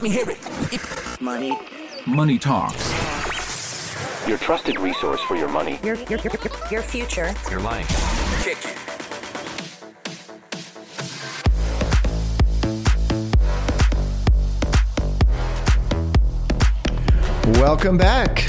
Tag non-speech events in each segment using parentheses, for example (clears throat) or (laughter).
Let me hear it. Money. Money Talks. Your trusted resource for your money. Your, your, your, your future. Your life. Kick it. Welcome back.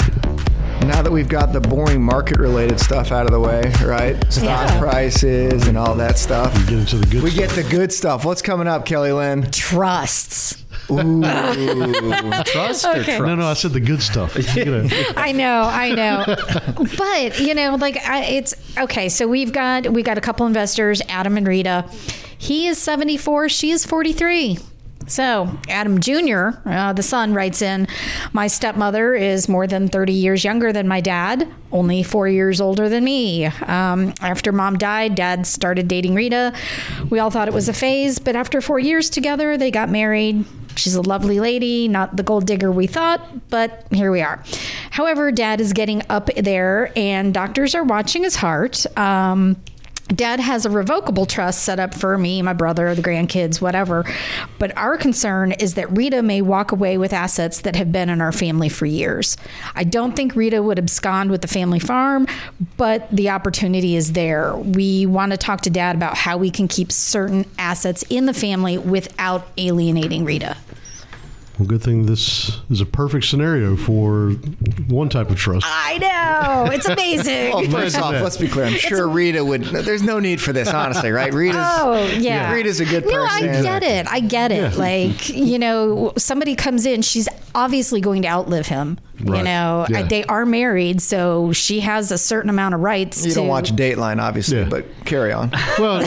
Now that we've got the boring market related stuff out of the way, right? Stock Yeah. prices and all that stuff. We Get into the good We stuff. get the good stuff. What's coming up, Kelly Lynn? Trusts. Ooh. (laughs) Trust or trust? No, no, I said the good stuff. (laughs) I know, I know, but you know, like I, it's okay. So we've got we got a couple investors, Adam and Rita. He is seventy four. She is forty three. So Adam Jr., uh, the son, writes in, "My stepmother is more than thirty years younger than my dad, only four years older than me. Um, after mom died, dad started dating Rita. We all thought it was a phase, but after four years together, they got married." She's a lovely lady, not the gold digger we thought, but here we are. However, dad is getting up there and doctors are watching his heart. Um, Dad has a revocable trust set up for me, my brother, the grandkids, whatever. But our concern is that Rita may walk away with assets that have been in our family for years. I don't think Rita would abscond with the family farm, but the opportunity is there. We want to talk to Dad about how we can keep certain assets in the family without alienating Rita. Well, good thing this is a perfect scenario for one type of trust. I know. It's amazing. Well, (laughs) oh, first off, let's be clear. I'm sure Rita would. There's no need for this, honestly, right? Rita's. (laughs) Oh yeah, Rita's a good person. No, I get it. I get it. Yeah. Like you know, somebody comes in, she's obviously going to outlive him. You know, Yeah. I- they are married, so she has a certain amount of rights. You to, don't watch Dateline, obviously, Yeah. but carry on. (laughs) Well,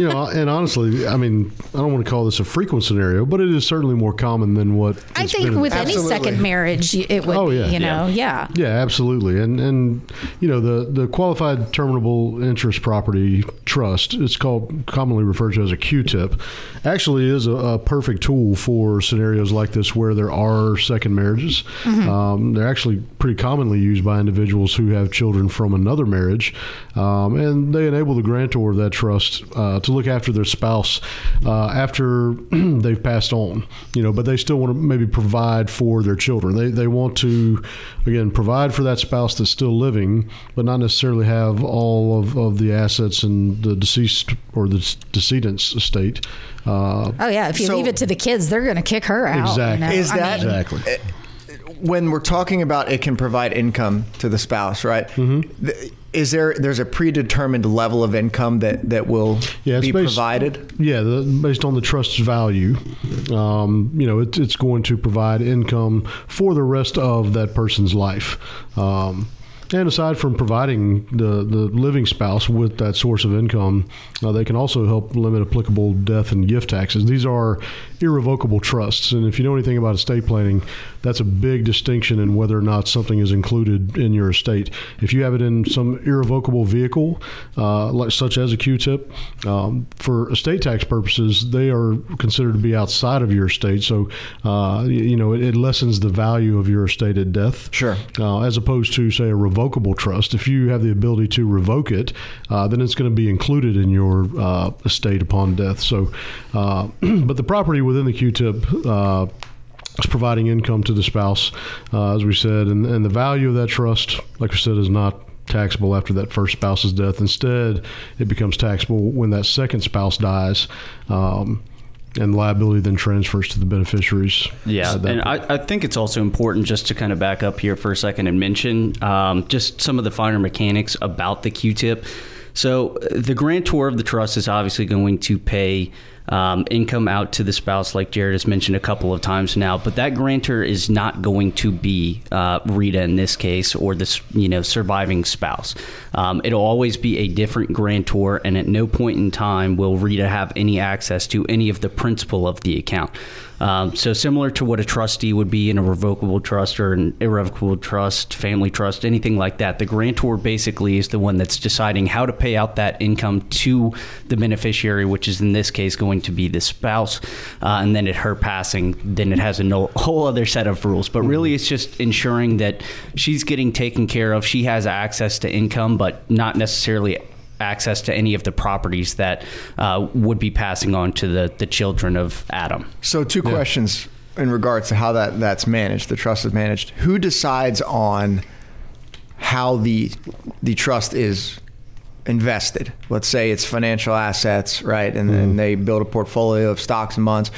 you know, and honestly, I mean, I don't want to call this a frequent scenario, but it is certainly more common than what I it's think been with the any Absolutely. second marriage, it would. Oh, be, yeah. You know, yeah. Yeah, absolutely. And and you know the the qualified terminable interest property trust, it's called commonly referred to as a Q-tip, actually is a, a perfect tool for scenarios like this where there are second marriages. Um, they're actually pretty commonly used by individuals who have children from another marriage, um, and they enable the grantor of that trust uh, to look after their spouse uh, after (clears throat) they've passed on. You know, but they still want to maybe provide for their children. They they want to again provide for that spouse that's still living, but not necessarily have all of, of the assets in the deceased or the decedent's estate. Uh, Oh yeah. If you So- leave it to the kids, they're going to kick her out. you Exactly. know? Is I that- mean, exactly. When we're talking about it can provide income to the spouse, right? Mm-hmm. Is there there's a predetermined level of income that that will Yeah, be based- provided? Yeah, the, based on the trust's value, um, you know, it, it's going to provide income for the rest of that person's life. Um, and aside from providing the, the living spouse with that source of income, uh, they can also help limit applicable death and gift taxes. These are irrevocable trusts. And if you know anything about estate planning, that's a big distinction in whether or not something is included in your estate. If you have it in some irrevocable vehicle, uh, like, such as a Q-tip, um, for estate tax purposes, they are considered to be outside of your estate. So, uh, y- you know, it, it lessens the value of your estate at death. Sure. Uh, as opposed to, say, a revocable trust. If you have the ability to revoke it, uh, then it's going to be included in your uh, estate upon death. So, uh, (clears throat) but the property within the Q-tip. Uh, is providing income to the spouse, uh, as we said, and, and the value of that trust, like we said, is not taxable after that first spouse's death. Instead, it becomes taxable when that second spouse dies. Um, and liability then transfers to the beneficiaries. Yeah, that and. I, I think it's also important just to kind of back up here for a second and mention um, just some of the finer mechanics about the Q-tip. So uh, the grantor of the trust is obviously going to pay um, income out to the spouse, like Jarrett has mentioned a couple of times now. But that grantor is not going to be uh, Rita in this case, or this you know surviving spouse. Um, it'll always be a different grantor, and at no point in time will Rita have any access to any of the principal of the account. Um, so similar to what a trustee would be in a revocable trust or an irrevocable trust, family trust, anything like that, the grantor basically is the one that's deciding how to pay out that income to the beneficiary, which is in this case going to be the spouse. Uh, and then at her passing, then it has a no, (laughs) whole other set of rules. But really, it's just ensuring that she's getting taken care of. She has access to income, but not necessarily access to any of the properties that uh, would be passing on to the, the children of Adam. So two questions. in regards to how that that's managed, the trust is managed. Who decides on how the the trust is invested? Let's say it's financial assets, right? And Mm-hmm. then they build a portfolio of stocks and bonds.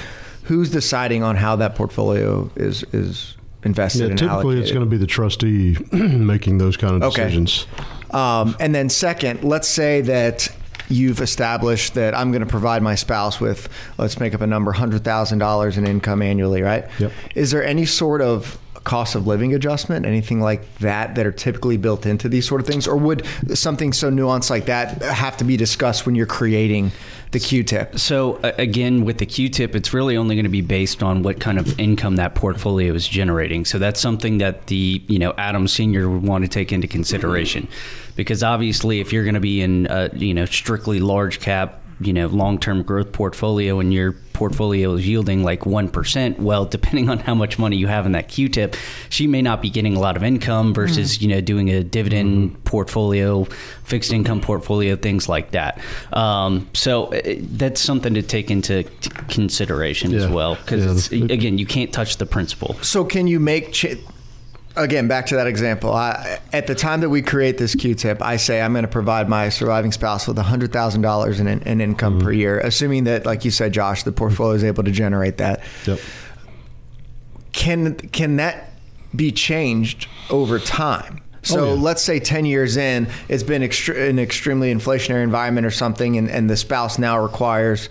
Who's deciding on how that portfolio is is invested? Yeah, and typically it's going to be the trustee (clears throat) making those kind of Okay. decisions. Um, and then second, let's say that you've established that I'm going to provide my spouse with, let's make up a number, hundred thousand dollars in income annually, right? Yep. Is there any sort of cost of living adjustment, anything like that, that are typically built into these sort of things, or would something so nuanced like that have to be discussed when you're creating the Q-tip? So again, with the Q-tip, it's really only going to be based on what kind of income that portfolio is generating. So that's something that the you know Adam Senior would want to take into consideration, because obviously, if you're going to be in a you know strictly large cap you know long-term growth portfolio and your portfolio is yielding like 1% well depending on how much money you have in that q-tip she may not be getting a lot of income versus you know doing a dividend portfolio fixed income portfolio things like that. Um, so uh, that's something to take into t- consideration as well because Yeah, again you can't touch the principal. So can you make ch- again back to that example? I, at the time that we create this Q-tip, I say I'm going to provide my surviving spouse with hundred thousand dollars in, in income mm-hmm. per year, assuming that, like you said, Josh, the portfolio is able to generate that. Yep. Can can that be changed over time? Oh, so Oh, yeah. let's say 10 years in, it's been extre- an extremely inflationary environment or something, and, and the spouse now requires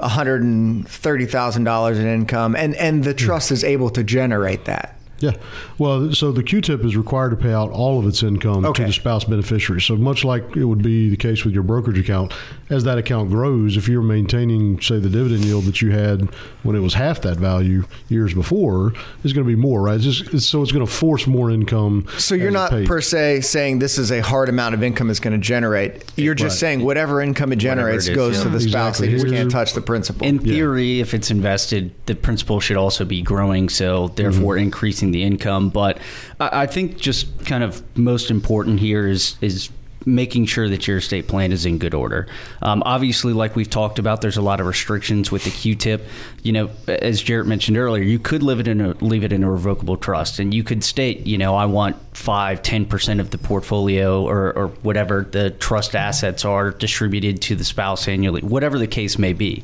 $130,000 in income, and, and the mm. trust is able to generate that. Yeah. Well, so the Q-tip is required to pay out all of its income Okay. to the spouse beneficiary. So much like it would be the case with your brokerage account, as that account grows, if you're maintaining, say, the dividend yield that you had when it was half that value years before, it's going to be more, right? It's just, it's, so it's going to force more income. So you're not per se saying this is a hard amount of income it's going to generate. You're just Right. saying whatever income it generates it is, goes yeah. to the spouse. Exactly. They just Here's can't a- touch the principal. in theory, if it's invested, the principal should also be growing, so therefore Mm-hmm. increasing the income. But I, I think just kind of most important here is is making sure that your estate plan is in good order. Um, obviously, like we've talked about, there's a lot of restrictions with the Q-tip. You know, as Jarrett mentioned earlier, you could live it in a leave it in a revocable trust, and you could state, you know, I want five, ten percent of the portfolio or, or whatever the trust assets are distributed to the spouse annually, whatever the case may be.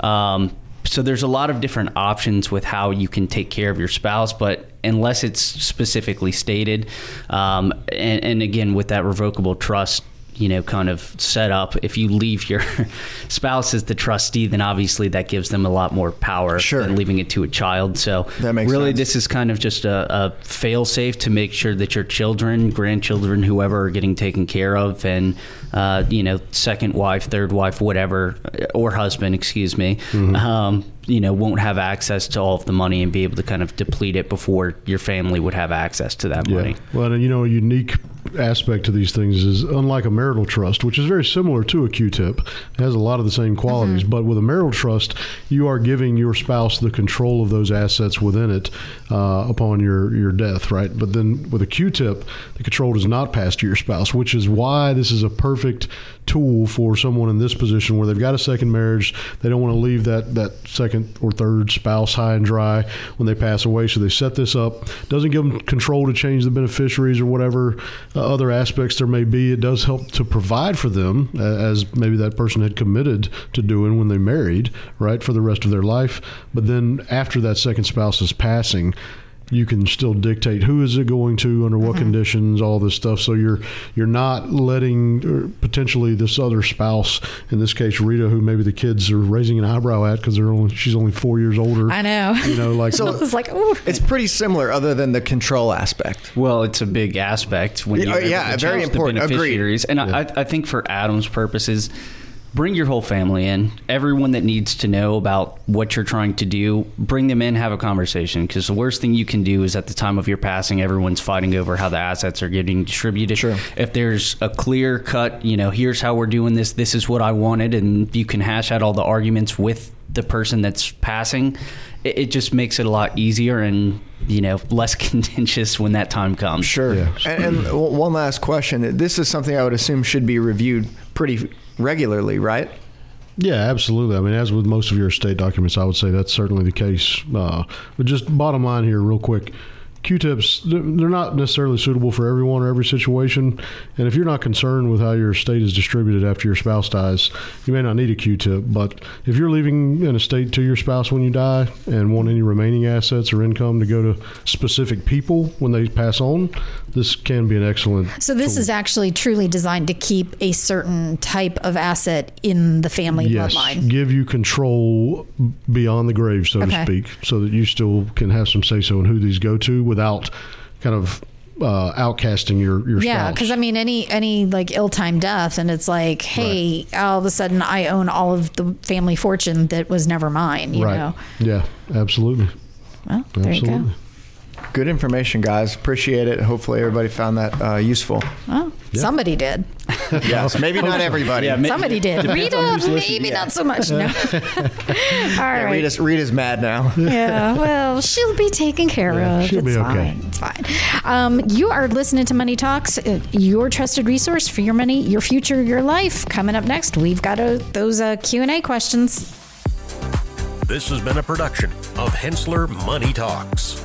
Um, so there's a lot of different options with how you can take care of your spouse, but unless it's specifically stated, um, and, and again with that revocable trust, you know, kind of set up, if you leave your (laughs) spouse as the trustee, then obviously that gives them a lot more power Sure. than leaving it to a child. So That makes really, sense. this is kind of just a, a fail safe to make sure that your children, grandchildren, whoever are getting taken care of, and uh, you know, second wife, third wife, whatever, or husband, excuse me, Mm-hmm. um, you know, won't have access to all of the money and be able to kind of deplete it before your family would have access to that money. Well, and you know, a unique aspect to these things is unlike a marital trust, which is very similar to a Q-tip, it has a lot of the same qualities. But with a marital trust, you are giving your spouse the control of those assets within it uh, upon your your death, right? But then with a Q-tip, the control does not pass to your spouse, which is why this is a perfect tool for someone in this position where they've got a second marriage, they don't want to leave that that second or third spouse high and dry when they pass away. So they set this up. Doesn't give them control to change the beneficiaries or whatever uh, other aspects there may be. It does help to provide for them, as maybe that person had committed to doing when they married, right, for the rest of their life. But then after that second spouse's passing, you can still dictate who is it going to under what mm-hmm. conditions all this stuff so you're you're not letting er, potentially this other spouse in this case Rita who maybe the kids are raising an eyebrow at because they're only she's only four years older I know. you know like (laughs) I was like, ooh. it's pretty similar, other than the control aspect. Well, it's a big aspect when Yeah, you're oh, able yeah, very important. Agreed. beneficiaries. And I, I think for Adam's purposes, bring your whole family in. Everyone that needs to know about what you're trying to do, bring them in, have a conversation. Because the worst thing you can do is at the time of your passing, everyone's fighting over how the assets are getting distributed. Sure. If there's a clear cut, you know, here's how we're doing this. This is what I wanted, and you can hash out all the arguments with the person that's passing. It, it just makes it a lot easier and you know (laughs) less (laughs) contentious when that time comes. Sure. Yeah. And, and one last question. This is something I would assume should be reviewed pretty regularly, right? Yeah, absolutely. I mean, as with most of your estate documents, I would say that's certainly the case. Uh, but just bottom line here, real quick. Q-tips, they're they're not necessarily suitable for everyone or every situation. And if you're not concerned with how your estate is distributed after your spouse dies, you may not need a Q-tip. But if you're leaving an estate to your spouse when you die and want any remaining assets or income to go to specific people when they pass on, this can be an excellent. So this is actually truly designed to keep a certain type of asset in the family yes, bloodline. give you control beyond the grave, so Okay. to speak, so that you still can have some say so in who these go to without kind of uh, outcasting your your Yeah, spouse. because I mean, any any like ill-timed death, and it's like, hey, all of a sudden, I own all of the family fortune that was never mine. You right? know, Yeah, absolutely. well, there you absolutely. go. Good information, guys. Appreciate it. Hopefully, everybody found that uh, useful. Well, somebody did. (laughs) Yes, maybe not everybody. Yeah, ma- Somebody did. Rita, maybe yeah. not so much. No. (laughs) (laughs) all right. Rita's, Rita's mad now. Yeah, well, she'll be taken care of. she'll it's be okay. fine. It's fine. Um, you are listening to Money Talks, uh, your trusted resource for your money, your future, your life. Coming up next, we've got uh, those uh, Q and A questions. This has been a production of Henssler Money Talks.